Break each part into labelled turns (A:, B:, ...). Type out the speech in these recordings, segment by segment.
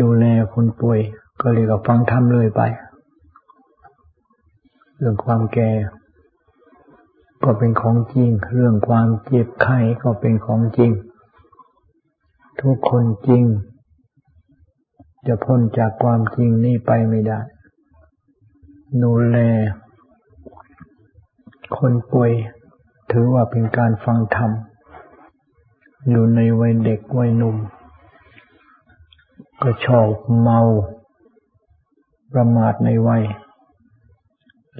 A: ดูแลคนป่วย ก็เรียกว่าฟังธรรมเลยไป เรื่องความแก่ ก็เป็นของจริง เรื่องความเจ็บไข้ก็เป็นของจริง ทุกคนจริง จะพ้นจากความจริงนี้ไปไม่ได้ดูแล คนป่วย ถือว่าเป็นการฟังธรรมอยู่ในวัยเด็กวัยหนุ่ม ก็ชอบเมา ประมาทในวัย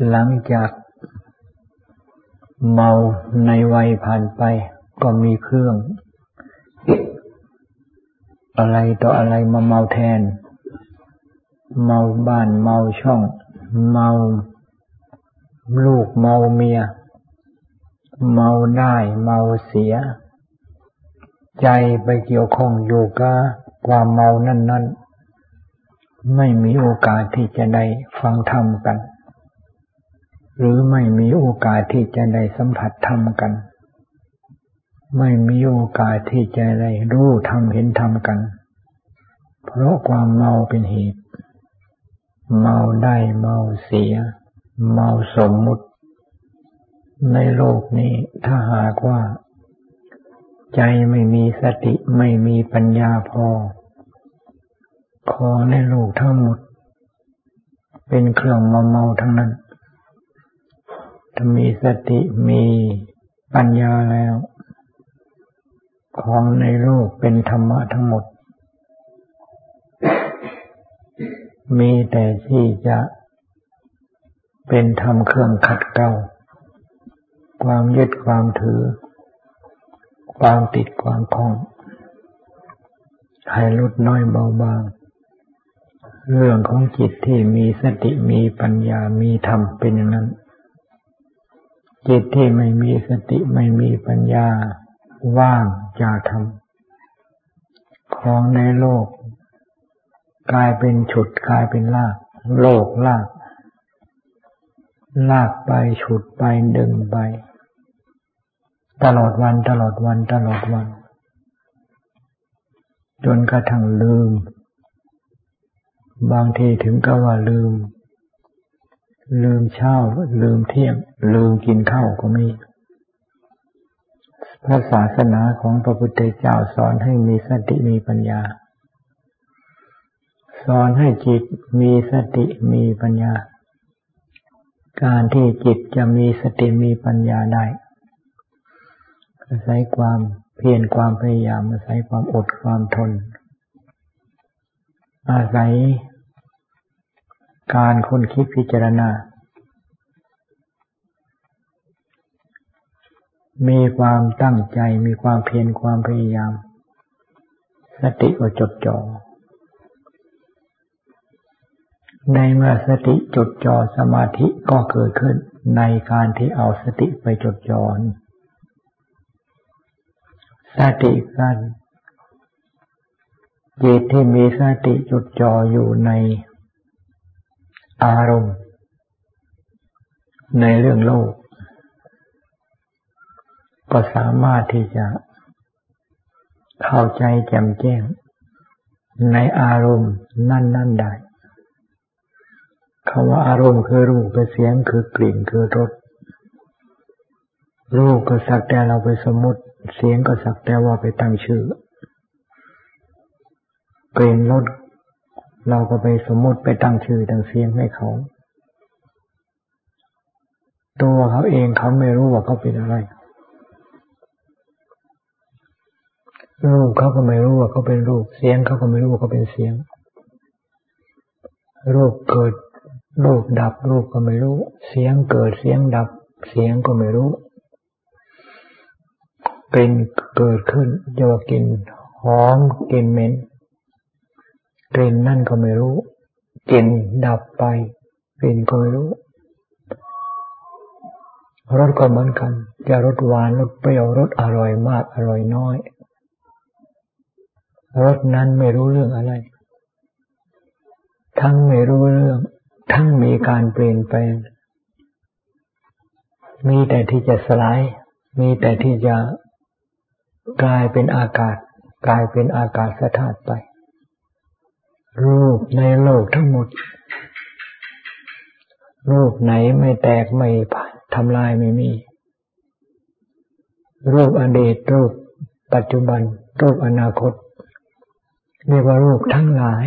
A: หลังจากเมาในวัยผ่านไป ก็มีเครื่อง อะไรต่ออะไรมาเมาแทน เมาบ้านเมาช่อง เมา ลูกเมาเมีย เมาได้เมาเสีย ใจไปเกี่ยวข้องอยู่กับ ความเมานั่นนั้นไม่มีโอกาสที่จะได้ฟังธรรมกัน หรือไม่มีโอกาสที่จะได้สัมผัสธรรมกัน ไม่มีโอกาสที่จะได้รู้ธรรมเห็นธรรมกัน เพราะความเมาเป็นเหตุ เมาได้เมาเสีย เมาสมมุติ ในโลกนี้ถ้าหากว่า ใจไม่มีสติไม่มีปัญญาพอ ของในโลกทั้งหมด เป็นเครื่องมาเมาทั้งนั้น ถ้ามีสติมีปัญญาแล้ว ของในโลกเป็นธรรมะทั้งหมด มีแต่ที่จะเป็นธรรมเครื่องขัดเกลาความยึดความถือ ความติดความคล้องให้ลดน้อยเบาบาง เรื่องของจิตที่มีสติมีปัญญามีธรรมเป็นอย่างนั้น จิตที่ไม่มีสติไม่มีปัญญา ว่างจากธรรมของในโลก กลายเป็นฉุดกลายเป็นลาก โลกลาก ลากไปฉุดไปดึงไป ตลอดวันตลอดวันตลอดวัน จนกระทั่งลืม บางทีถึงก็ว่าลืม ลืมเช้า ลืมเที่ยง ลืมกินข้าวก็มีพระศาสนาของพระพุทธเจ้าสอนให้มีสติมีปัญญา สอนให้จิตมีสติมีปัญญา การที่จิตจะมีสติมีปัญญาได้ อาศัยความเพียรความพยายาม อาศัยความอดความทน อาศัยการค้นคิดพิจารณา มีความตั้งใจ มีความเพียรความพยายาม สติก็จดจ่อ ในเมื่อสติจดจ่อสมาธิก็เกิดขึ้นในการที่เอาสติไปจดจ่อ สติกันจิตที่มีสติจดจ่ออยู่ในอารมณ์ ในเรื่องโลก ก็สามารถที่จะเข้าใจแจ่มแจ้ง ในอารมณ์นั่น ๆ ได้คำว่าอารมณ์คือรูปคือเสียงคือกลิ่นคือรสรูปก็สักแต่เราไปสมมติ เสียงก็สักแต่ว่าไปตั้งชื่อกลิ่นรสเราก็ไปสมมติไปตั้งชื่อตั้งเสียงให้เขา ตัวเขาเองเขาไม่รู้ว่าเขาเป็นอะไรรูปเขาก็ไม่รู้ว่าเขาเป็นรูป เสียงเขาก็ไม่รู้ว่าเขาเป็นเสียง รูปเกิดรูปดับรูปก็ไม่รู้ เสียงเกิดเสียงดับ เสียงก็ไม่รู้ กลิ่นเกิดขึ้นจะว่ากินหอมกลิ่นเหม็นกลิ่นนั่นก็ไม่รู้กลิ่นดับไปกลิ่นก็ไม่รู้รสก็เหมือนกันจะรสหวานรสเปรี้ยวรสอร่อยมากอร่อยน้อยรสนั้นไม่รู้เรื่องอะไร ทั้งไม่รู้เรื่อง ทั้งมีการเปลี่ยนแปลงมีแต่ที่จะสลาย มีแต่ที่จะ กลายเป็นอากาศ กลายเป็นอากาศสถาตไป รูปในโลกทั้งหมด รูปไหนไม่แตกไม่ทำลายไม่มี รูปอดีตรูปปัจจุบัน รูปอนาคต เรียกว่ารูปทั้งหลาย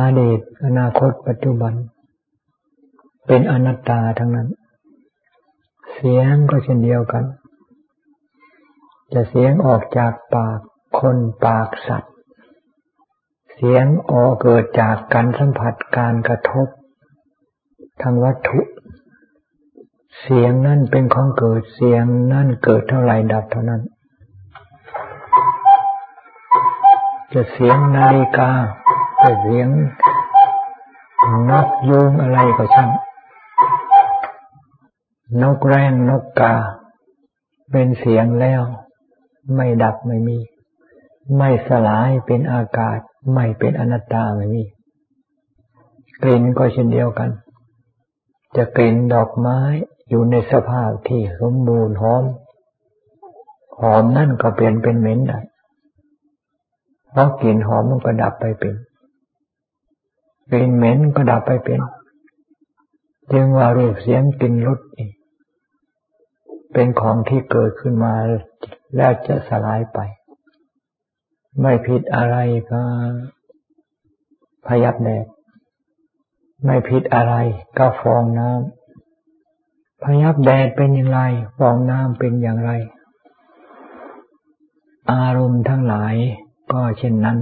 A: อดีตอนาคต ปัจจุบัน เป็นอนัตตาทั้งนั้น เสียงก็เช่นเดียวกัน จะเสียงออกจากปากคนปากสัตว์ เสียงออกเกิดจากการสัมผัสการกระทบ ทางวัตถุ เสียงนั่นเป็นของเกิดเสียงนั่นเกิดเท่าไรดับเท่านั้น จะเสียงนาฬิกาจะเสียงนกยูงอะไรก็ช่างนกแร้งนกกา เป็นเสียงแล้ว ไม่ดับไม่มี ไม่สลายเป็นอากาศ ไม่เป็นอนัตตาไม่มี กลิ่นก็เช่นเดียวกัน จะกลิ่นดอกไม้อยู่ในสภาพที่สมบูรณ์หอม หอมนั่นก็เปลี่ยนเป็นเหม็นได้เพราะกลิ่นหอมมันก็ดับไปเป็นกลิ่นเหม็นก็ดับไปเป็นจึงว่ารูปเสียงกลิ่นรส เป็นของที่เกิดขึ้นมาแล้วจะสลายไป ไม่ผิดอะไรก็พยับแดด ไม่ผิดอะไรก็ฟองน้ำพยับแดดเป็นอย่างไร ฟองน้ำเป็นอย่างไร อารมณ์ทั้งหลายก็เช่นนั้น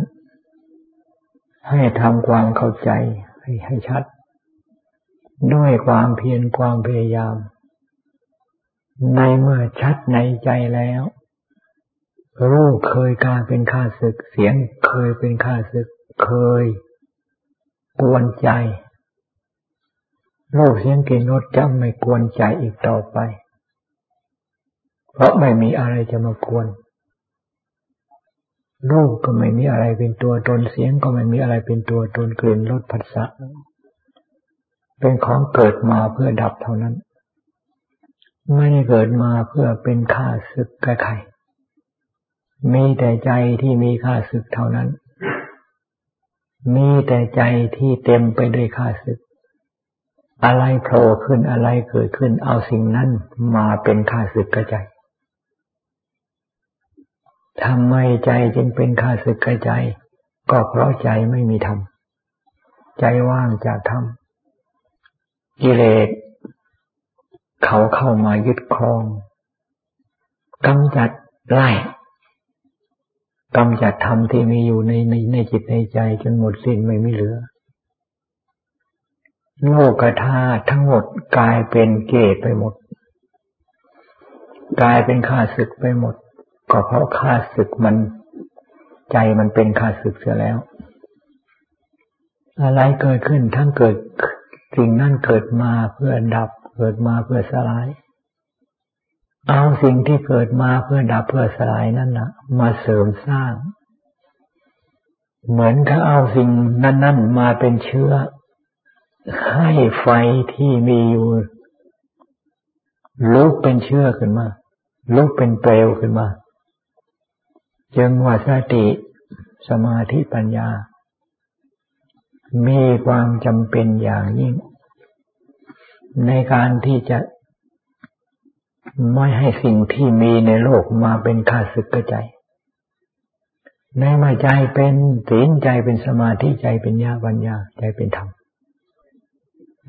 A: ให้ทำความเข้าใจให้ให้ชัด ด้วยความเพียรความพยายาม ในเมื่อชัดในใจแล้ว รูปเคยการเป็นข้าศึก เสียงเคยเป็นข้าศึก เคยกวนใจ รูปเสียงกลิ่นรสจะไม่กวนใจอีกต่อไป เพราะไม่มีอะไรจะมากวนรูปก็ไม่มีอะไรเป็นตัวตนเสียงก็ไม่มีอะไรเป็นตัวตนกลิ่นรสผัสสะเป็นของเกิดมาเพื่อดับเท่านั้น ไม่ได้เกิดมาเพื่อเป็นข้าศึกกับใครมีแต่ใจที่มีข้าศึกเท่านั้น มีแต่ใจที่เต็มไปด้วยข้าศึก อะไรโผล่ขึ้นอะไรเกิดขึ้น เอาสิ่งนั้นมาเป็นข้าศึกกับใจทำไมใจจึงเป็นข้าศึกกับใจ ก็เพราะใจไม่มีธรรม ใจว่างจากธรรม กิเลส เขาเข้ามายึดครองกำจัดไล่กำจัดธรรมที่มีอยู่ในในในจิตในใจจนหมดสิ้นไม่มีเหลือโลกธาตุทั้งหมดกลายเป็นเกตไปหมด กลายเป็นข้าศึกไปหมด ก็เพราะข้าศึกมัน ใจมันเป็นข้าศึกเสียแล้ว อะไรเกิดขึ้นทั้งเกิดสิ่งนั่นเกิดมาเพื่อดับ เกิดมาเพื่อสลาย เอาสิ่งที่เกิดมาเพื่อดับเพื่อสลายนั่นนะมาเสริมสร้าง เหมือนกับเอาสิ่งนั้น ๆ มาเป็นเชื้อ ให้ไฟที่มีอยู่ลุกเป็นเชื้อขึ้นมาลุกเป็นเปลวขึ้นมา จึงว่าสติสมาธิปัญญา มีความจำเป็นอย่างยิ่ง ในการที่จะไม่ให้สิ่งที่มีในโลกมาเป็นข้าศึกกระใจ ในมาใจเป็นศีลใจเป็นสมาธิใจเป็นญาปัญญาใจเป็นธรรม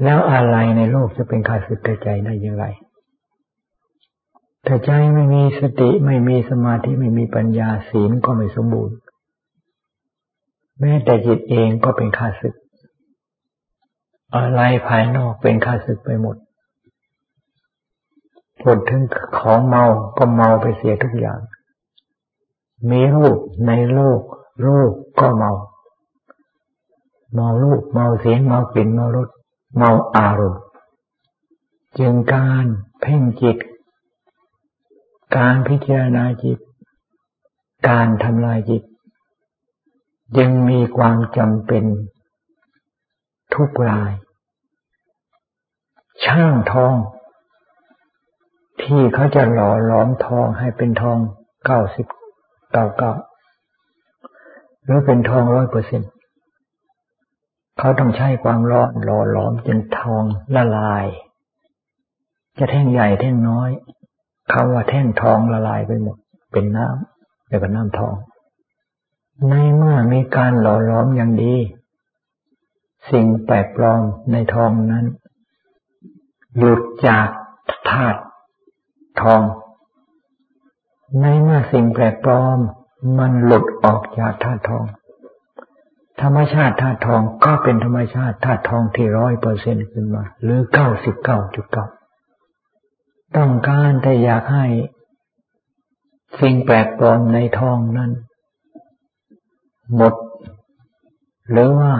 A: แล้วอะไรในโลกจะเป็นข้าศึกกระใจได้อย่างไรถ้าใจไม่มีสติไม่มีสมาธิไม่มีปัญญาศีลก็ไม่สมบูรณ์ แม้แต่จิตเองก็เป็นข้าศึก อะไรภายนอกเป็นข้าศึกไปหมดผลถึงของเมาก็เมาไปเสียทุกอย่าง มีรูปในโลก รูปก็เมา เมารูปเมาเสียงเมากลิ่นเมารสเมาอารมณ์จึงการเพ่งจิต การพิจารณาจิต การทำลายจิตยังมีความจำเป็น ทุกราย ช่างทอง ที่เขาจะหล่อล้อมทองให้เป็นทองเก้าสิบเก้าเก้าหรือเป็นทองร้อยเปอร์เซ็นเขาต้องใช้ความร้อนหล่อหลอมจนทองละลาย จะแท่งใหญ่แท่งน้อยเขาว่าแท่งทองละลายไปหมด เป็นน้ำแล้วก็น้ำทอง ในเมื่อมีการหล่อหลอมอย่างดี สิ่งแปลกปลอมในทองนั้น หลุดจากธาตุทอง ในเมื่อสิ่งแปลกปลอม มันหลุดออกจากธาตุทอง ธรรมชาติธาตุทองก็เป็นธรรมชาติธาตุทองที่ร้อยเปอร์เซ็นขึ้นมา หรือเก้าสิบเก้าจุดเก้าต้องการแต่อยากให้สิ่งแปลกปลอมในทองนั้น หมด หรือว่า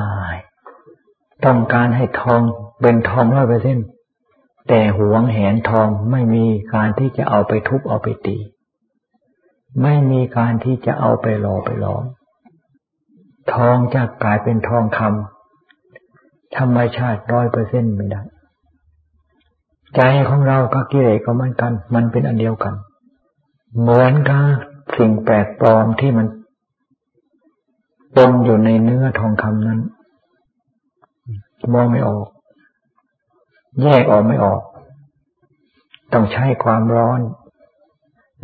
A: ต้องการให้ทองเป็นทองร้อยเปอร์เซ็นแต่หวงแหนทองไม่มีการที่จะเอาไปทุบเอาไปตี ไม่มีการที่จะเอาไปหล่อไปหลอม ทองจะกลายเป็นทองคำธรรมชาติร้อยเปอร์เซ็นไม่ได้ใจของเรากับกิเลสก็เหมือนกัน มันเป็นอันเดียวกัน เหมือนกับสิ่งแปลกปลอมที่มันปนอยู่ในเนื้อทองคำนั้น มองไม่ออก แยกออกไม่ออก ต้องใช้ความร้อน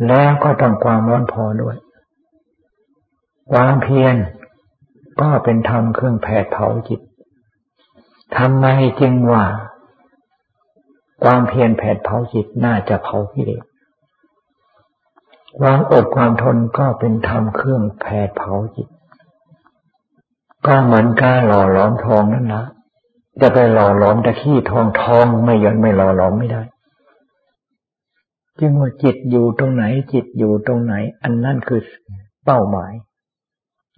A: แล้วก็ต้องความร้อนพอด้วย ความเพียรก็เป็นธรรมเครื่องแผดเผาจิตทำไมจึงว่า ความเพียรแผดเผาจิตน่าจะเผากิเลสความอดความทนก็เป็นธรรมเครื่องแผดเผาจิต ก็เหมือนการหล่อหลอมทองนั่นนะ จะไปหล่อหลอมตะขี้ทองทองไม่ย้อนไม่หล่อหลอมไม่ได้จึงว่าจิตอยู่ตรงไหน จิตอยู่ตรงไหน อันนั่นคือเป้าหมาย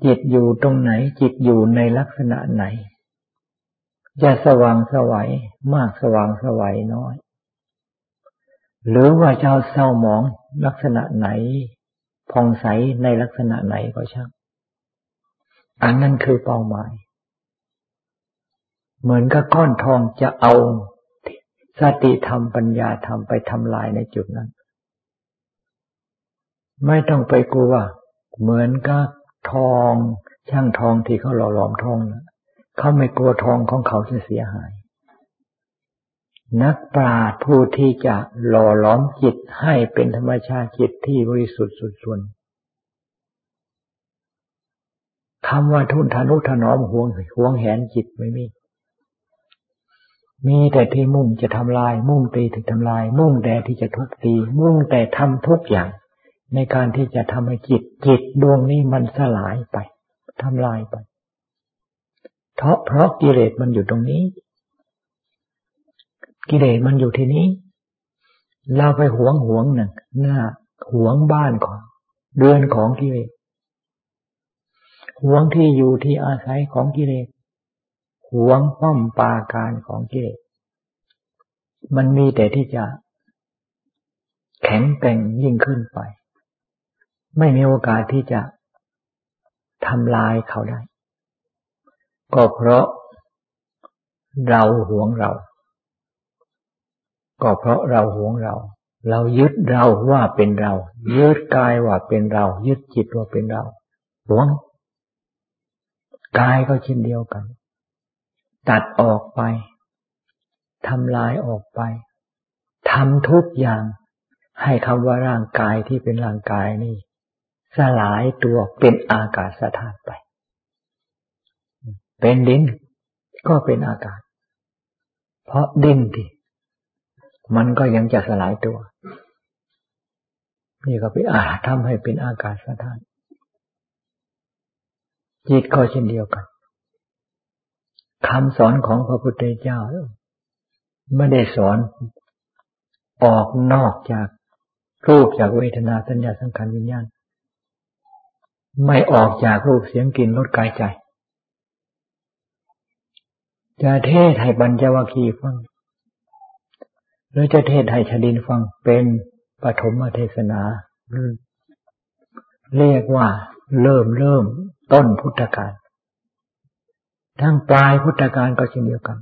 A: จิตอยู่ตรงไหน จิตอยู่ในลักษณะไหนจะสว่างสวัยมากสว่างสวัยน้อย หรือว่าเจะเศร้าหมองลักษณะไหนผ่องใสในลักษณะไหนก็ช่างอันนั้นคือเป้าหมาย เหมือนกับก้อนทองจะเอาสติธรรมปัญญาธรรมไปทำลายในจุดนั้น ไม่ต้องไปกลัว เหมือนกับทองช่างทองที่เขาหล่อหลอมทองนะเขาไม่กลัวทองของเขาจะเสียหาย นักปราชญ์ผู้ที่จะหล่อหลอมจิตให้เป็นธรรมชาติจิตที่บริสุทธิ์สุดส่วนคำว่าทุนทนุถนอมห่วงห่วงแหนจิตไม่มี มีแต่ที่มุ่งจะทำลาย มุ่งตีถึงทำลาย มุ่งแต่ที่จะทุบตี มุ่งแต่ทำทุกอย่าง ในการที่จะทำให้จิตจิตดวงนี้มันสลายไปทำลายไปเพราะเพราะกิเลสมันอยู่ตรงนี้ กิเลสมันอยู่ที่นี้ เราไปหวงหวงหนึ่งหน้าหวงบ้านของเรือนของกิเลสหวงที่อยู่ที่อาศัยของกิเลส หวงป้อมปาการของกิเลสมันมีแต่ที่จะแข็งแกร่งยิ่งขึ้นไป ไม่มีโอกาสที่จะทำลายเขาได้ ก็เพราะเราหวงเรา ก็เพราะเราหวงเรา เรายึดเราว่าเป็นเรา ยึดกายว่าเป็นเรา ยึดจิตว่าเป็นเราหวงกายก็เช่นเดียวกัน ตัดออกไปทำลายออกไปทำทุกอย่างให้คำว่าร่างกายที่เป็นร่างกายนี่ สลายตัวเป็นอากาศธาตุไป เป็นดินก็เป็นอากาศ เพราะดินที่มันก็ยังจะสลายตัว นี่ก็ไปอาทำให้เป็นอากาศสถานจิตก็เช่นเดียวกัน คำสอนของพระพุทธเจ้า ไม่ได้สอนออกนอกจากรูปจากเวทนาสัญญาสังขารวิญญาณ ไม่ออกจากรูปเสียงกลิ่นรสกายใจ จะเทศให้บัญจวัคคีฟัง หรือจะเทศให้ชดินฟังเป็นปฐมเทศนาเรียกว่าเริ่มเริ่มต้นพุทธกาล ทั้งปลายพุทธกาลก็เช่นเดียวกัน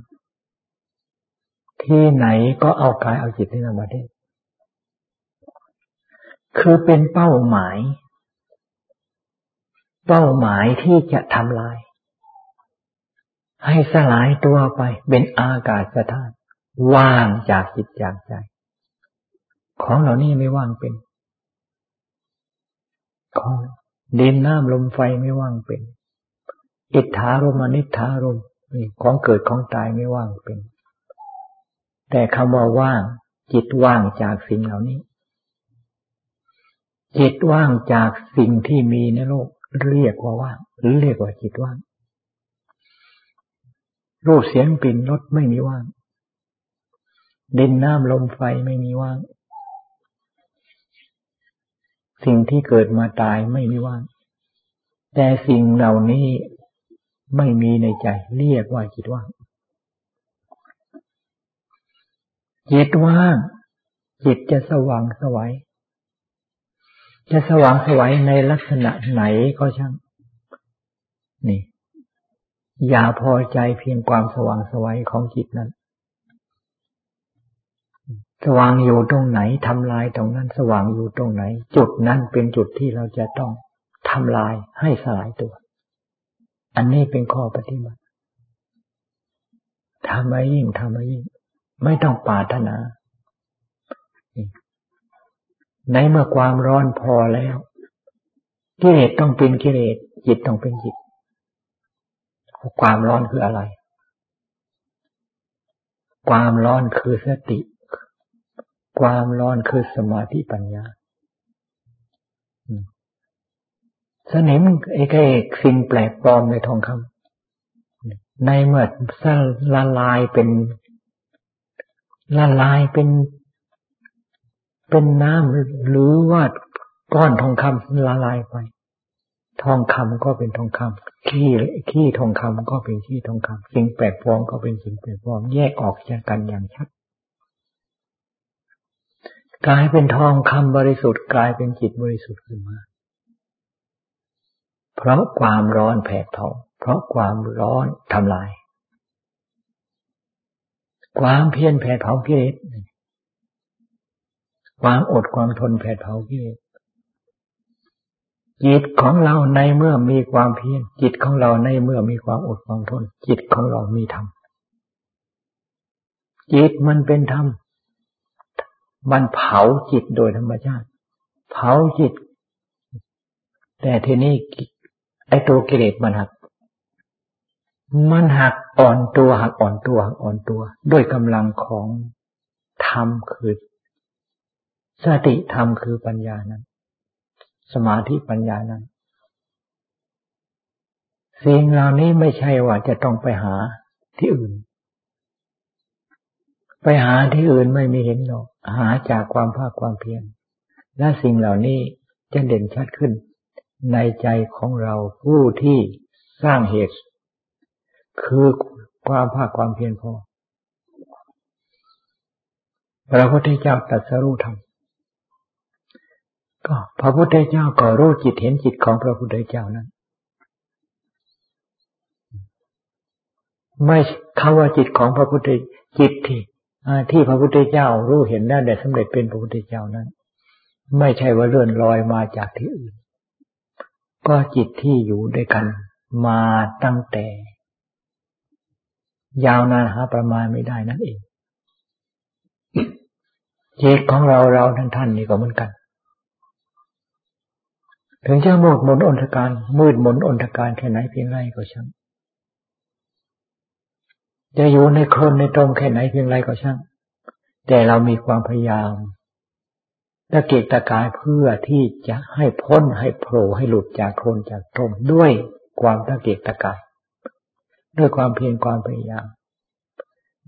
A: ที่ไหนก็เอากายเอาจิตนี่มาได้คือเป็นเป้าหมาย เป้าหมายที่จะทำลาย ให้สลายตัวไปเป็นอากาศธาตุว่างจากจิตจากใจ ของเหล่านี้ไม่ว่างเป็นของดินน้ำลมไฟไม่ว่างเป็น อิทธารมนิทารมของเกิดของตายไม่ว่างเป็น แต่คำว่าว่าง จิตว่างจากสิ่งเหล่านี้ จิตว่างจากสิ่งที่มีในโลก เรียกว่าว่างหรือเรียกว่าจิตว่างรูปเสียงกลิ่นรสไม่มีว่าง ดินน้ำลมไฟไม่มีว่าง สิ่งที่เกิดมาตายไม่มีว่าง แต่สิ่งเหล่านี้ ไม่มีในใจ เรียกว่าจิตว่างจิตว่างจิตจะสว่างสวัยจะสว่างสวัยในลักษณะไหนก็ช่าง นี่ อย่าพอใจเพียงความสว่างสวัยของจิตนั้น สว่างอยู่ตรงไหนทำลายตรงนั้น สว่างอยู่ตรงไหน จุดนั้นเป็นจุดที่เราจะต้องทำลายให้สลายตัว อันนี้เป็นข้อปฏิบัติทำมายิ่งทำมายิ่ง ไม่ต้องปาถนา ในเมื่อความร้อนพอแล้ว กิเลสต้องเป็นกิเลสจิตต้องเป็นจิต ความร้อนคืออะไร ความร้อนคือสติ ความร้อนคือสมาธิปัญญา สนิมไอ้ไอ้สิ่งแปลกปลอมในทองคำในเมื่อละลายเป็นละลายเป็น เป็นน้ำหรือว่าก้อนทองคำละลายไป ทองคำก็เป็นทองคำขี้ขี้ทองคำก็เป็นขี้ทองคำสิ่งแปลกปลอมก็เป็นสิ่งแปลกปลอมแยกออกจากกันอย่างชัดกลายเป็นทองคำบริสุทธิ์กลายเป็นจิตบริสุทธิ์ขึ้นมา เพราะความร้อนแผดเผาเพราะความร้อนทำลาย ความเพียรแผดเผากิเลสความอดความทนแผดเผากิเลสจิตของเราในเมื่อมีความเพียรจิตของเราในเมื่อมีความอดความทน จิตของเรามีธรรมจิตมันเป็นธรรมมันเผาจิตโดยธรรมชาติ เผาจิต แต่ทีนี้ ไอ้ตัวกิเลสมันหัก มันหักอ่อนตัวหักอ่อนตัวหักอ่อนตัว ด้วยกำลังของธรรมคือสติธรรมคือปัญญานั้น สมาธิปัญญานั้นสิ่งเหล่านี้ไม่ใช่ว่าจะต้องไปหาที่อื่น ไปหาที่อื่นไม่มีเห็นหรอก หาจากความภาคความเพียรและสิ่งเหล่านี้จะเด่นชัดขึ้น ในใจของเราผู้ที่สร้างเหตุ คือความภาคความเพียรพอพระพุทธเจ้าตรัสรู้ธรรมก็พระพุทธเจ้าก็รู้จิตเห็นจิตของพระพุทธเจ้านั้น ไม่คำว่าจิตของพระพุทธจิตที่ที่พระพุทธเจ้ารู้เห็นได้แต่สำเร็จเป็นพระพุทธเจ้านั้น ไม่ใช่ว่าเลื่อนลอยมาจากที่อื่น ก็จิตที่อยู่ด้วยกัน มาตั้งแต่ ยาวนานหาประมาณไม่ได้นั่นเองจิตของเราเราท่านท่านนี่ก็เหมือนกัน ถึงจะหมดมนอนทการ มืดมนอนทการแค่ไหนเพียงไรก็ช่างจะอยู่ในโคลนในตรงแค่ไหนเพียงไรก็ช่าง แต่เรามีความพยายาม ตะเกียกตะกายเพื่อที่จะให้พ้นให้โผล่ให้หลุดจากโคลนจากตมด้วยความตะเกียกตะกาย ด้วยความเพียรความพยายาม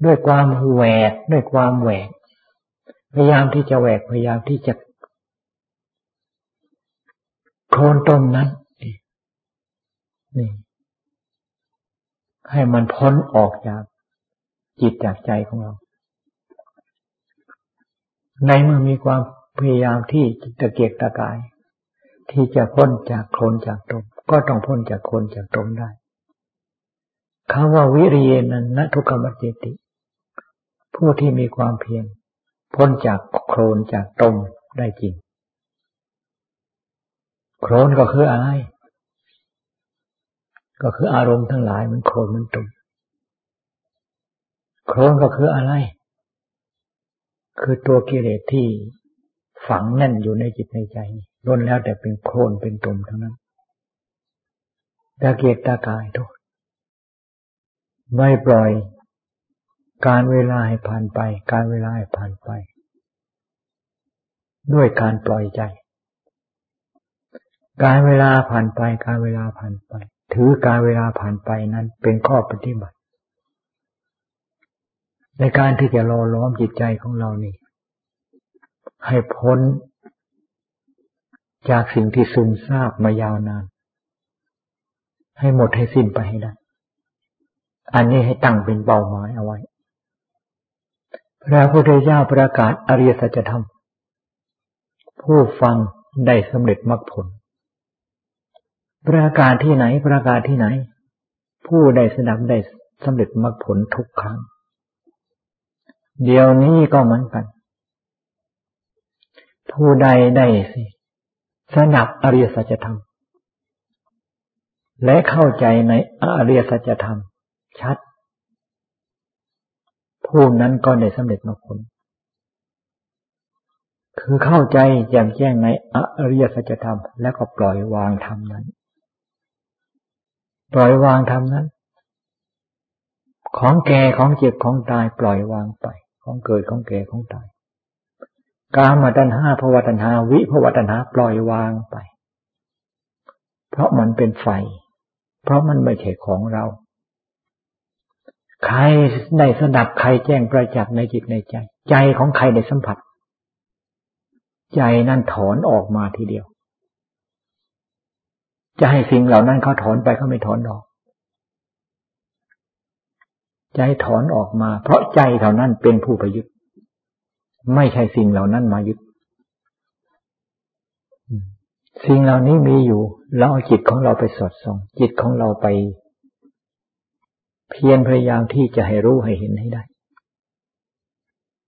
A: ด้วยความแหวกด้วยความแหวก พยายามที่จะแหวกพยายามที่จะโคลนตมนั้นนี่ให้มันพ้นออกจากจิตจากใจของเรา ในเมื่อมีความ พยายามที่ตะเกียกตะกาย ที่จะพ้นจากโคลนจากตมก็ต้องพ้นจากโคลนจากตมได้คำว่าวิริยนันนทุกขมัจเจติ ผู้ที่มีความเพียรพ้นจากโคลนจากตมได้จริง โคลนก็คืออะไร ก็คืออารมณ์ทั้งหลายมันโครนมันตมโครนก็คืออะไร คือตัวกิเลสที่ ฝังแน่นอยู่ในจิตในใจล้นแล้วแต่เป็นโครนเป็นตุ่มทั้งนั้นตาเกียกตากายโทษไม่ปล่อยการเวลาให้ผ่านไป การเวลาให้ผ่านไป ด้วยการปล่อยใจ การเวลาผ่านไป การเวลาผ่านไป ถือการเวลาผ่านไปนั้นเป็นข้อปฏิบัติ ในการที่จะรอล้อมจิตใจของเรานี่ ให้พ้น จากสิ่งที่ซึมซาบมายาวนาน ให้หมดให้สิ้นไปให้ได้ อันนี้ให้ตั้งเป็นเป้าหมายเอาไว้ พระพุทธเจ้าประกาศอริยสัจธรรม ผู้ฟังได้สำเร็จมรรคผล ประกาศที่ไหนประกาศที่ไหน ผู้ได้สดับได้สำเร็จมรรคผลทุกครั้ง เดี๋ยวนี้ก็เหมือนกัน ผู้ใดได้สิสนับอริยสัจธรรม และเข้าใจในอริยสัจธรรม ชัด ผู้นั้นก็ได้สำเร็จมรรคผลคือเข้าใจแจ่มแจ้งในอริยสัจธรรม แล้วก็ปล่อยวางธรรมนั้น ปล่อยวางธรรมนั้น ของแก่ของเจ็บของตายปล่อยวางไป ของเกิดของแก่ของตาย กามาตัณหาภวตัณหาวิภวตัณหาปล่อยวางไป เพราะมันเป็นไฟ เพราะมันไม่ใช่ของเรา ใครได้สดับใครแจ้งประจักษ์ในจิตในใจ ใจของใครได้สัมผัส ใจนั่นถอนออกมาทีเดียว จะให้สิ่งเหล่านั้นเขาถอนไปเขาไม่ถอนออกใจถอนออกมา เพราะใจเท่านั้นเป็นผู้ประยุทธ์ ไม่ใช่สิ่งเหล่านั้นมายึด สิ่งเหล่านี้มีอยู่เราเอาจิตของเราไปสอดส่อง จิตของเราไป เพียรพยายามที่จะให้รู้ให้เห็นให้ได้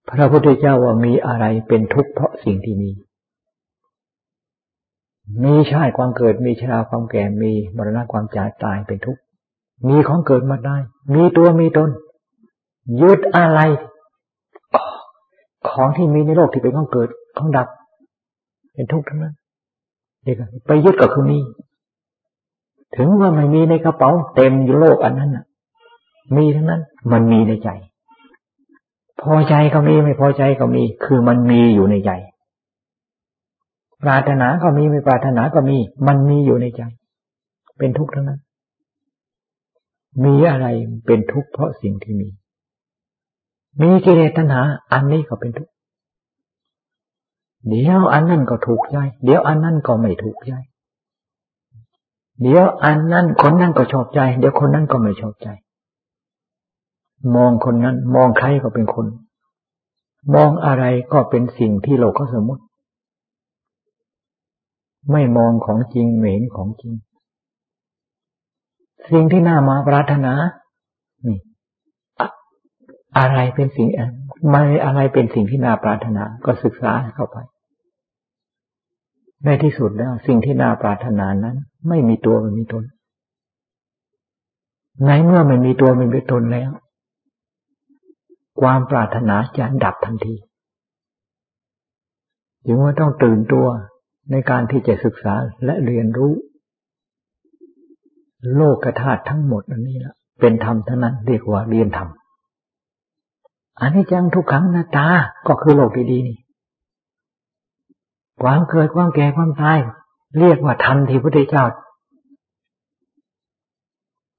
A: พระพุทธเจ้าว่ามีอะไรเป็นทุกข์เพราะสิ่งที่มี มีชาติความเกิด มีชราความแก่ มีมรณะความจากตายเป็นทุกข์ มีของเกิดมาได้ มีตัวมีตน ยึดอะไร ของที่มีในโลกที่เป็นของเกิดของดับ เป็นทุกข์ทั้งนั้นเด็กไปยึดก็คือมี ถึงว่าไม่มีในกระเป๋า เต็มอยู่โลกอันนั้นน่ะ มีทั้งนั้น มันมีในใจ พอใจก็มีไม่พอใจก็มี คือมันมีอยู่ในใจ ปรารถนาก็มีไม่ปรารถนาก็มี มันมีอยู่ในใจ เป็นทุกข์ทั้งนั้น มีอะไรเป็นทุกข์เพราะสิ่งที่มี มีกิเลสตัณหา อันนี้ก็เป็นทุกข์เดี๋ยวอันนั้นก็ถูกใจเดี๋ยวอันนั้นก็ไม่ถูกใจเดี๋ยวอันนั้นคนนั้นก็ชอบใจ เดี๋ยวคนนั้นก็ไม่ชอบใจ มองคนนั้น มองใครก็เป็นคน มองอะไรก็เป็นสิ่งที่โลกเขาสมมติ ไม่มองของจริงไม่เห็นของจริง สิ่งที่น่ามาปรารถนา นี่ อะไรเป็นสิ่งไม่อะไรเป็นสิ่งที่น่าปรารถนา ก็ศึกษาเข้าไป ในที่สุดแล้ว สิ่งที่น่าปรารถนานั้น ไม่มีตัวไม่มีตนในเมื่อไม่มีตัวไม่มีตนแล้ว ความปรารถนาจะดับทันทีจึงว่าต้องตื่นตัวในการที่จะศึกษาและเรียนรู้ โลกธาตุทั้งหมดอันนี้ละเป็นธรรมทั้งนั้นเรียกว่าเรียนธรรม อันนี้จังทุกครั้งหน้าตา ก็คือโลกดีๆนี่ ความเกิดความแก่ความตาย เรียกว่าธรรมที่พระพุทธเจ้า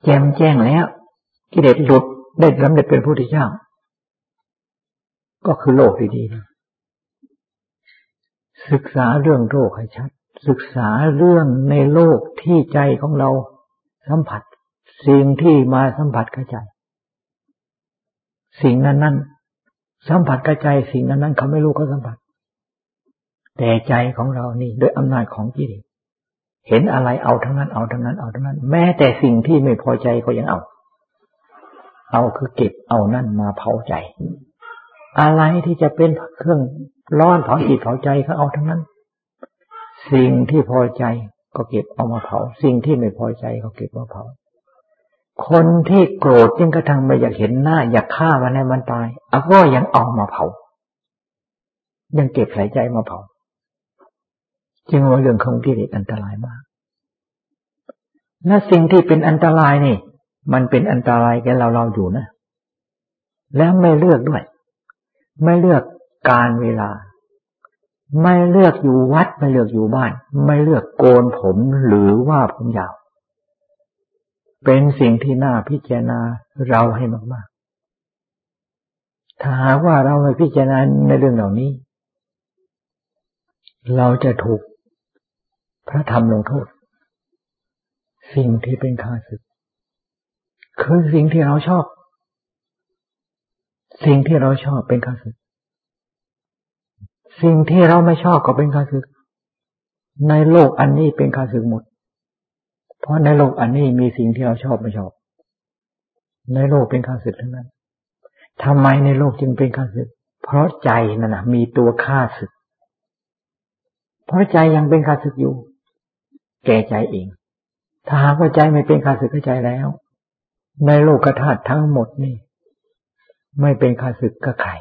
A: แจ่มแจ้งแล้ว กิเลสหลุดได้สำเร็จเป็นพระพุทธเจ้า ก็คือโลกดีๆนะศึกษาเรื่องโลกให้ชัด ศึกษาเรื่องในโลกที่ใจของเราสัมผัส สิ่งที่มาสัมผัสกับใจ สิ่งนั้นนั้นสัมผัสกับใจสิ่งนั้นนั้นเขาไม่รู้เขาสัมผัส แต่ใจของเรานี่โดยอำนาจของกิเลสเห็นอะไรเอาทั้งนั้นเอาทั้งนั้นเอาทั้งนั้น แม้แต่สิ่งที่ไม่พอใจก็ยังเอา เอาคือเก็บเอานั่นมาเผาใจ อะไรที่จะเป็นเครื่องร้อนเผาจิตเผาใจเขาเอาทั้งนั้น สิ่งที่พอใจก็เก็บเอามาเผา สิ่งที่ไม่พอใจก็เก็บมาเผา คนที่โกรธจึงกระทั่งไม่อยากเห็นหน้า อยากฆ่ามันให้มันตายอาก็ยังเอามาเผา ยังเก็บสายใจมาเผาจึงว่าเรื่องของกิเลสอันตรายมากและสิ่งที่เป็นอันตรายนี่ มันเป็นอันตรายแก่เราเราอยู่นะ แล้วไม่เลือกด้วย ไม่เลือกการเวลา ไม่เลือกอยู่วัด ไม่เลือกอยู่บ้าน ไม่เลือกโกนผมหรือว่าผมยาว เป็นสิ่งที่น่าพิจารณาเราให้มากๆ ถ้าหากว่าเราไม่พิจารณาในเรื่องเหล่านี้ เราจะถูกพระธรรมลงโทษ สิ่งที่เป็นข้าศึก คือสิ่งที่เราชอบ สิ่งที่เราชอบเป็นข้าศึก สิ่งที่เราไม่ชอบก็เป็นข้าศึก ในโลกอันนี้เป็นข้าศึกหมด เพราะในโลกอันนี้มีสิ่งที่เราชอบไม่ชอบ ในโลกเป็นข้าศึกทั้งนั้นทำไมในโลกจึงเป็นข้าศึก เพราะใจนั่นนะมีตัวข้าศึก เพราะใจยังเป็นข้าศึกอยู่ แก่ใจเอง ถ้าหากว่าใจไม่เป็นข้าศึกกับใจแล้ว ในโลกธาตุทั้งหมดนี่ ไม่เป็นข้าศึกกับใคร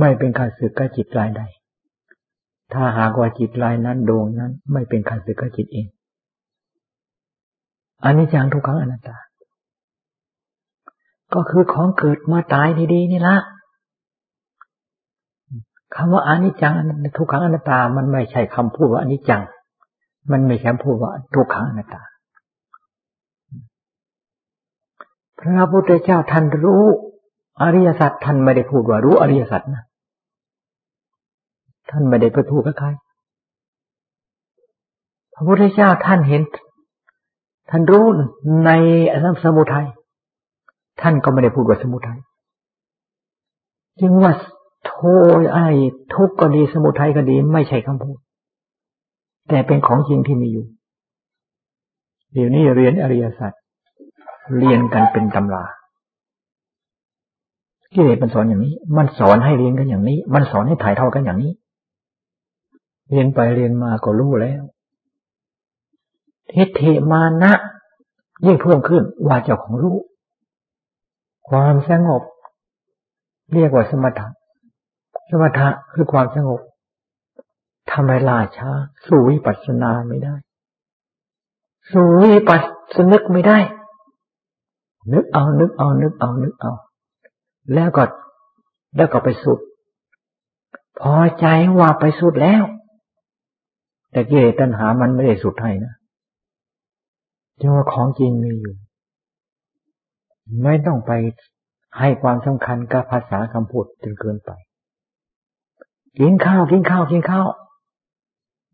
A: ไม่เป็นข้าศึกกับจิตรายใด ถ้าหากว่าจิตรายนั้นดวงนั้น ไม่เป็นข้าศึกกับจิตเอง อันนี้จังทุกครั้งอนัตตา ก็คือของเกิดมาตายดีๆนี่ละคำว่าอนิจจังทุกครั้งอนัตตา มันไม่ใช่คำพูดว่าอนิจจัง มันไม่ใช่พูดว่าทุกขังอนัตตา พระพุทธเจ้าท่านรู้ อริยสัจท่านไม่ได้พูดว่ารู้อริยสัจนะ ท่านไม่ได้ไปพูดกับใคร พระพุทธเจ้าท่านเห็น ท่านรู้ในอสัมสมุทัย ท่านก็ไม่ได้พูดว่าสมุทัยจึงว่าโทษไอ้ทุกข์ก็ดีสมุทัยก็ดี ไม่ใช่คำพูด แต่เป็นของจริงที่มีอยู่ เดี๋ยวนี้เรียนอริยสัจเรียนกันเป็นตำรากิเลสมันสอนอย่างนี้ มันสอนให้เรียนกันอย่างนี้ มันสอนให้ถ่ายทอดกันอย่างนี้ เรียนไปเรียนมาก็รู้แล้ว ทิฏฐิมานะ ยิ่งเพิ่มขึ้นว่าเจ้าของรู้ ความสงบ เรียกว่าสมถะ สมถะคือความสงบทำไมล่าช้า สู้วิปัสสนาไม่ได้ สู้วิปัสสนึกไม่ได้ นึกเอานึกเอานึกเอานึกเอา แล้วก็แล้วก็ไปสุด พอใจว่าไปสุดแล้ว แต่เกตัณหามันไม่ได้สุดให้นะ จึงว่าของจริงมีอยู่ ไม่ต้องไปให้ความสำคัญกับภาษาคำพูดจนเกินไป กินข้าวกินข้าวกินข้าว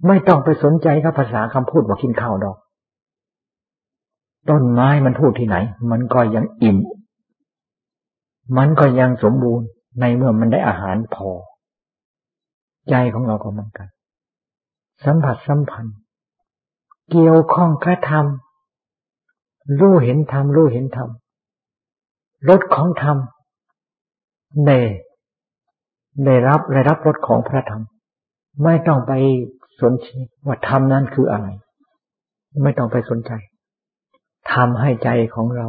A: ไม่ต้องไปสนใจกับภาษาคำพูดว่ากินข้าวดอก ต้นไม้มันพูดที่ไหน มันก็ยังอิ่ม มันก็ยังสมบูรณ์ในเมื่อมันได้อาหารพอ ใจของเราก็เหมือนกัน สัมผัสสัมพันธ์ เกี่ยวข้องกับธรรม รู้เห็นธรรมรู้เห็นธรรมรสของธรรมเนได้รับได้รับรสของพระธรรม ไม่ต้องไปสนใจว่าธรรมนั้นคืออะไร ไม่ต้องไปสนใจทำให้ใจของเรา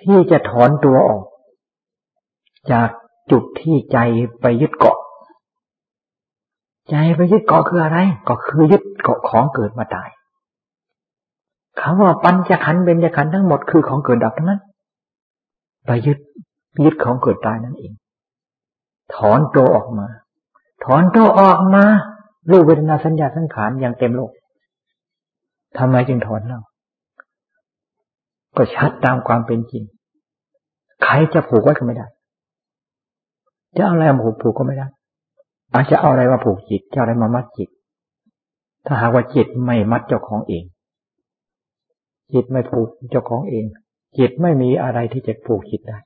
A: ที่จะถอนตัวออก จากจุดที่ใจไปยึดเกาะ ใจไปยึดเกาะคืออะไร ก็คือยึดเกาะของเกิดมาตาย คำว่าปัญจขันธ์เบญจขันธ์ทั้งหมดคือของเกิดดับทั้งนั้นไปยึดยึดของเกิดตายนั่นเอง ถอนตัวออกมา ถอนตัวออกมารูปเวทนาสัญญาสังขารอย่างเต็มโลกทำไมจึงถอนเราก็ชัดตามความเป็นจริง ใครจะผูกไว้ก็ไม่ได้ จะเอาอะไรมาผูกผูกก็ไม่ได้ อาจจะเอาอะไรมาผูกจิต จะอะไรมามัดจิต ถ้าหากว่าจิตไม่มัดเจ้าของเอง จิตไม่ผูกเจ้าของเอง จิตไม่มีอะไรที่จะผูกจิตได้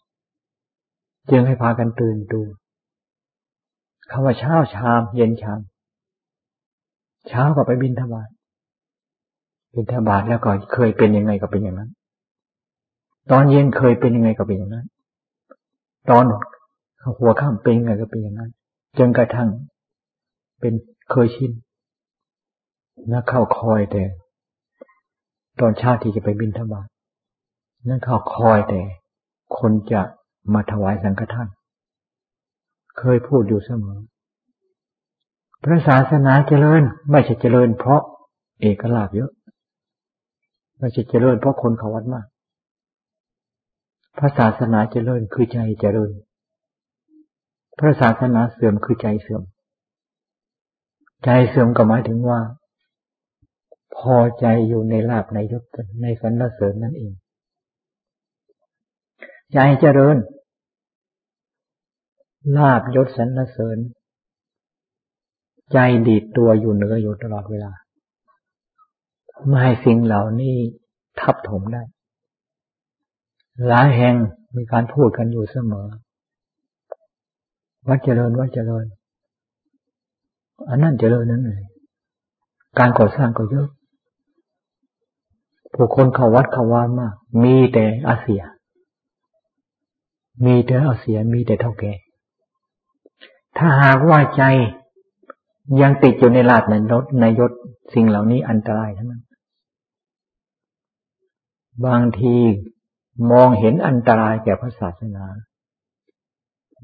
A: จึงให้พากันตื่นดูคำว่าเช้าชาม เย็นชาม เช้าก็ไปบินทบาทบินทบาทแล้วก็เคยเป็นยังไงก็เป็นอย่างนั้น ตอนเย็นเคยเป็นยังไงก็เป็นอย่างนั้น ตอนหัวข้ามเป็นยังไงก็เป็นอย่างนั้นจนกระทั่งเป็นเคยชินแล้วเข้าคอยแต่ ตอนเช้าที่จะไปบินทบาทนั่นเขาคอยแต่ คนจะมาถวายสังฆทาน เคยพูดอยู่เสมอ พระศาสนาเจริญไม่ใช่เจริญ เพราะเอกลาภเยอะ ไม่ใช่เจริญเพราะคนเขาวัดมาก พระศาสนาเจริญคือใจเจริญ พระศาสนาเสื่อมคือใจเสื่อม ใจเสื่อมก็หมายถึงว่า พอใจอยู่ในลาภในยศในสรรเสริญนั่นเอง ใจเจริญ ลาบยศสรรเสริญ ใจดีดตัวอยู่เหนืออยู่ตลอดเวลา ไม่ให้สิ่งเหล่านี้ทับถมได้ หลายแห่งมีการพูดกันอยู่เสมอ วัดเจริญวัดเจริญ อันนั้นเจริญนั้นเลยการก่อสร้างก็เยอะ ผู้คนเข้าวัดเข้าวานมาก มีแต่อาเซีย มีแต่อาเสีย มีแต่เท่าแก่ถ้าหากว่าใจยังติดอยู่ในลาดในรถในยศสิ่งเหล่านี้อันตรายทั้งนั้น บางทีมองเห็นอันตรายแก่พระศาสนา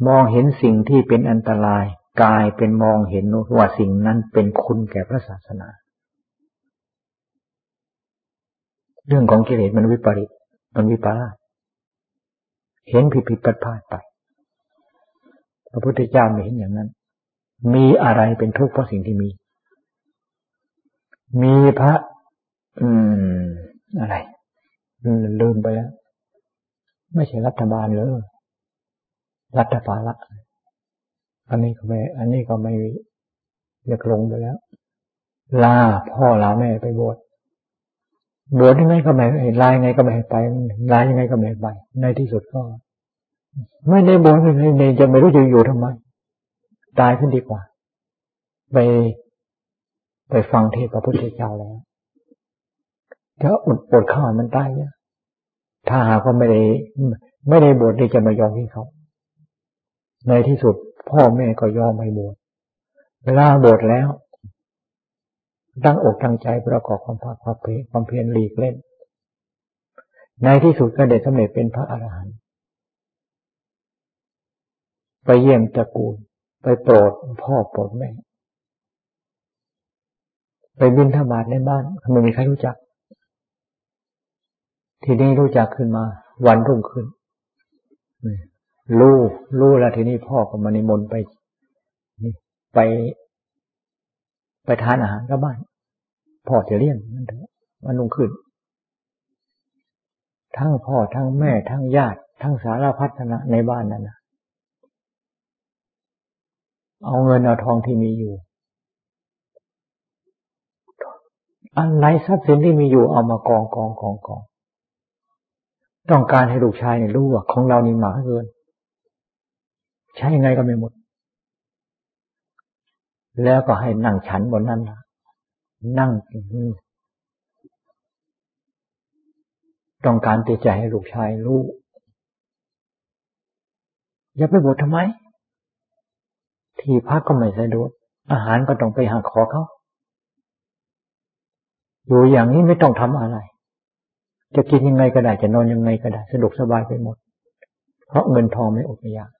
A: มองเห็นสิ่งที่เป็นอันตรายกลายเป็นมองเห็นว่าสิ่งนั้นเป็นคุณแก่พระศาสนา เรื่องของกิเลสมันวิปริตมันวิปลาสเห็นผิดผิดพลาดพลาดไป พระพุทธเจ้าไม่เห็นอย่างนั้น มีอะไรเป็นทุกข์เพราะสิ่งที่มี มีพระ อืม อะไรลืมไปแล้ว ไม่ใช่รัฐบาลเลยรัฐบาลละอันนี้ก็ไม่ อันนี้ก็ไม่เรียกลงไปแล้ว ลาพ่อลาแม่ไปบวช บวชยังไงก็ไม่ลายยังไงก็ไม่ไปลายยังไงก็ไม่ไป ในที่สุดก็ ไม่ได้บวชไม่จะไม่รู้จะอยู่ทำไม ตายขึ้นดีกว่า ไปไปฟังเทศพระพุทธเจ้าแล้วถ้าอดปวดข้าวมันตายเนี่ยถ้าหากว่าไม่ได้ไม่ได้บวชที่จะมายอมให้เขา ในที่สุดพ่อแม่ก็ยอมให้บวชเวลาบวชแล้ว ตั้งอกตั้งใจประกอบความภาคความเพียรความเพียรหลีกเล่น ในที่สุดก็ได้สำเร็จเป็นพระอรหันต์ไปเยี่ยมตระกูล ไปโปรดพ่อโปรดแม่ ไปบินธบาตในบ้านไม่มีใครรู้จัก ทีนี้รู้จักขึ้นมา วันรุ่งขึ้นรู้รู้แล้วทีนี้พ่อก็มานิมนต์ไปไป ไปทานอาหารกับบ้านพ่อจะเลี้ยงนั่นเถอะวันรุ่งขึ้น ทั้งพ่อทั้งแม่ทั้งญาติ ทั้งสารพัฒนะในบ้านนั่นนะเอาเงินเอาทองที่มีอยู่อะไรทรัพย์สินที่มีอยู่เอามากองกองกองกอง ต้องการให้ลูกชายเนี่ยรู้ว่าของเรานี่หมาเกิน ใช้ยังไงก็ไม่หมด แล้วก็ให้นั่งฉันบนนั้นนะนั่งต้องการตีใจให้ลูกชายรู้ อย่าไปบวชทำไม ที่พักก็ไม่สะดวก อาหารก็ต้องไปหาขอเขาอยู่อย่างนี้ไม่ต้องทำอะไร จะกินยังไงก็ได้ จะนอนยังไงก็ได้ สะดวกสบายไปหมด เพราะเงินทองไม่อดไม่ยาก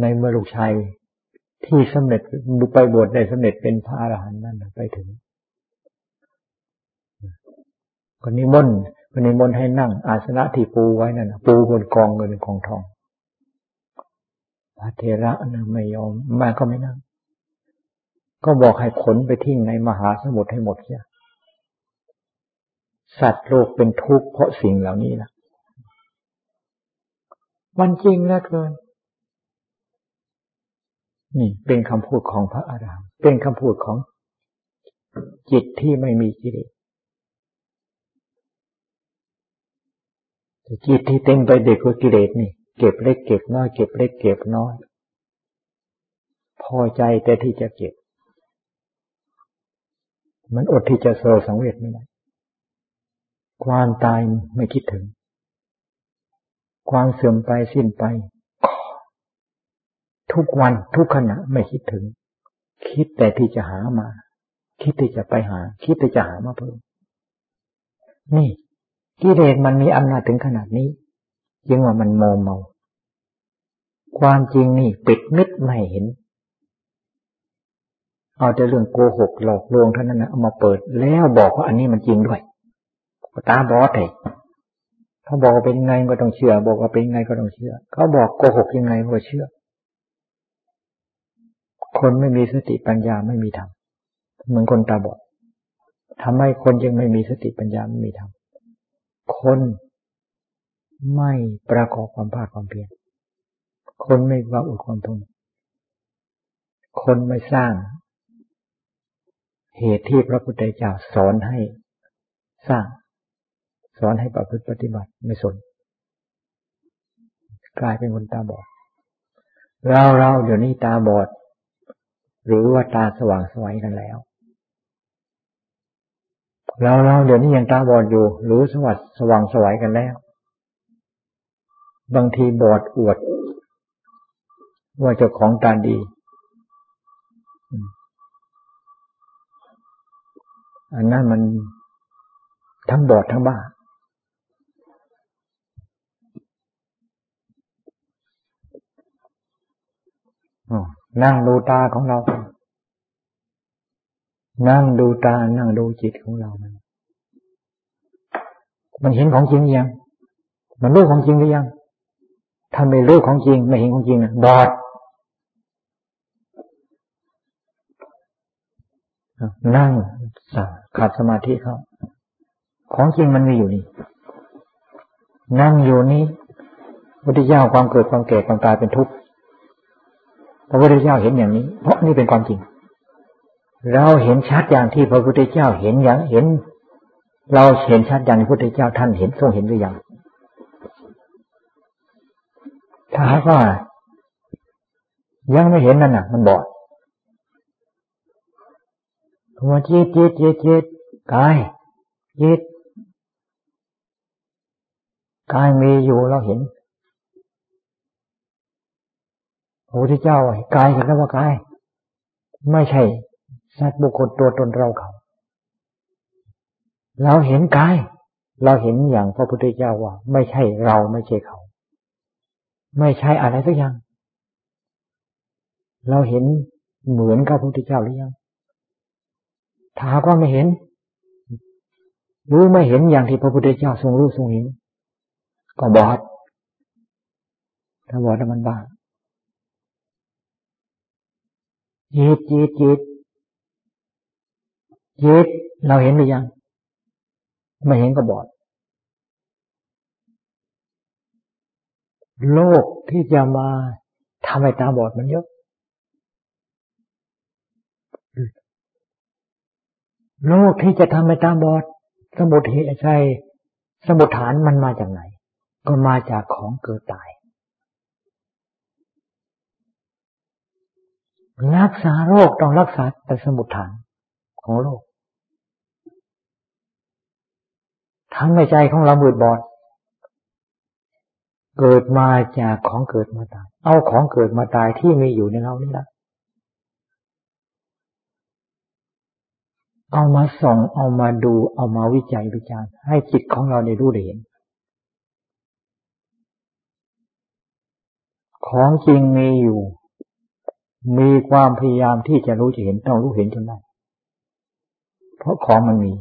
A: ในเมื่อลูกชาย ที่สำเร็จไปบวชได้สำเร็จเป็นพระอรหันต์นั่นไปถึงคนนี้มนคนนี้มนให้นั่ง อาสนะที่ปูไว้นั่นปูบนกองเงินกองทองพระเทระนะไม่ยอมมาก็ไม่นั่ง ก็บอกให้ขนไปทิ้งในมหาสมุทรให้หมดเสียสัตว์โลกเป็นทุกข์เพราะสิ่งเหล่านี้นะมันจริงนะเกิน นี่เป็นคำพูดของพระอารามเป็นคำพูดของจิตที่ไม่มีกิเลสจิตที่เต็มไปด็กกับกิเลสนี่ เก็บเล็กเก็บน้อยเก็บเล็กเก็บน้อย พอใจแต่ที่จะเก็บ มันอดที่จะโศสังเวชไม่ได้ความตายไม่คิดถึง ความเสื่อมไปสิ้นไป ทุกวันทุกขณะไม่คิดถึง คิดแต่ที่จะหามา คิดที่จะไปหา คิดที่จะหามาเพิ่มนี่กิเลสมันมีอำนาจถึงขนาดนี้จึงว่ามันโมเมา ความจริงนี่ปิดมิดไม่เห็น เอาแต่เรื่องโกหกหลอกลวงเท่านั้นนะเอามาเปิดแล้วบอกว่าอันนี้มันจริงด้วยตาบอดเลยเขาบอกเป็นไงก็ต้องเชื่อ บอกว่าเป็นไงก็ต้องเชื่อ เขาบอกโกหกยังไงก็เชื่อ คนไม่มีสติปัญญาไม่มีธรรมเหมือนคนตาบอดทำให้คนยังไม่มีสติปัญญาไม่มีธรรมคนไม่ประกอบความภาคความเพียรคนไม่ว่าอดความทนคนไม่สร้าง เหตุที่พระพุทธเจ้าสอนให้สร้าง สอนให้ประพฤติปฏิบัติไม่สน กลายเป็นคนตาบอดเราเราเดี๋ยวนี้ตาบอด หรือว่าตาสว่างสวัยกันแล้วเราเราเดี๋ยวนี้ยังตาบอดอยู่หรือสวัสดสว่างสวัยกันแล้ว บางทีบอดอวด ว่าเจ้าของตาดี อันนั้นมันทั้งบอดทั้งบ้า นั่งดูตาของเรา นั่งดูตา นั่งดูจิตของเรา มัน มันเห็นของจริงยัง มันรู้ของจริงหรือยัง ถ้าไม่รู้ของจริง ไม่เห็นของจริงนะบอด นั่งขาดสมาธิเขา ของจริงมันมีอยู่นี่ นั่งอยู่นี้พุทธเจ้าความเกิดความแก่ความตายเป็นทุกข์ พระพุทธเจ้าเห็นอย่างนี้ เพราะนี่เป็นความจริง เราเห็นชัดอย่างที่พระพุทธเจ้าเห็นอย่างเห็น เราเห็นชัดอย่างที่พระพุทธเจ้าท่านเห็นทรงเห็นหรือยังถ้าหากว่ายังไม่เห็นนั่นน่ะ มันบอดหัวจิตจิตจิตจิตกายจิตกายมีอยู่เราเห็น พระพุทธเจ้ากายเห็นแล้วว่ากาย ไม่ใช่สัตว์บุคคลตัวตนเราเขา เราเห็นกาย เราเห็นอย่างพระพุทธเจ้าว่า ไม่ใช่เราไม่ใช่เขา ไม่ใช่อะไรสักอย่าง เราเห็นเหมือนกับพระพุทธเจ้าหรือยังถ้าก็ไม่เห็น รู้ไม่เห็นอย่างที่พระพุทธเจ้าทรงรู้ทรงเห็น ก็บอดถ้าบอดมันบ้า จิตจิตจิตยึดเราเห็นหรือยัง ไม่เห็นก็บอด โลกที่จะมาทำให้ตาบอดมันเยอะ โลกที่จะทำให้ตาบอด สมุทเหตุใช่สมุทฐานมันมาจากไหน ก็มาจากของเกิดตาย รักษาโรคต้องรักษาแต่สมุทฐานของโลกทำให้ใจของเรามืดบอด เกิดมาจากของเกิดมาตาย เอาของเกิดมาตายที่มีอยู่ในเรานี่แหละเอามาส่องเอามาดูเอามาวิจัยวิจารณ์ให้จิตของเราได้รู้เห็น ของจริงมีอยู่ มีความพยายามที่จะรู้จะเห็นต้องรู้เห็นจนได้ เพราะของมันมี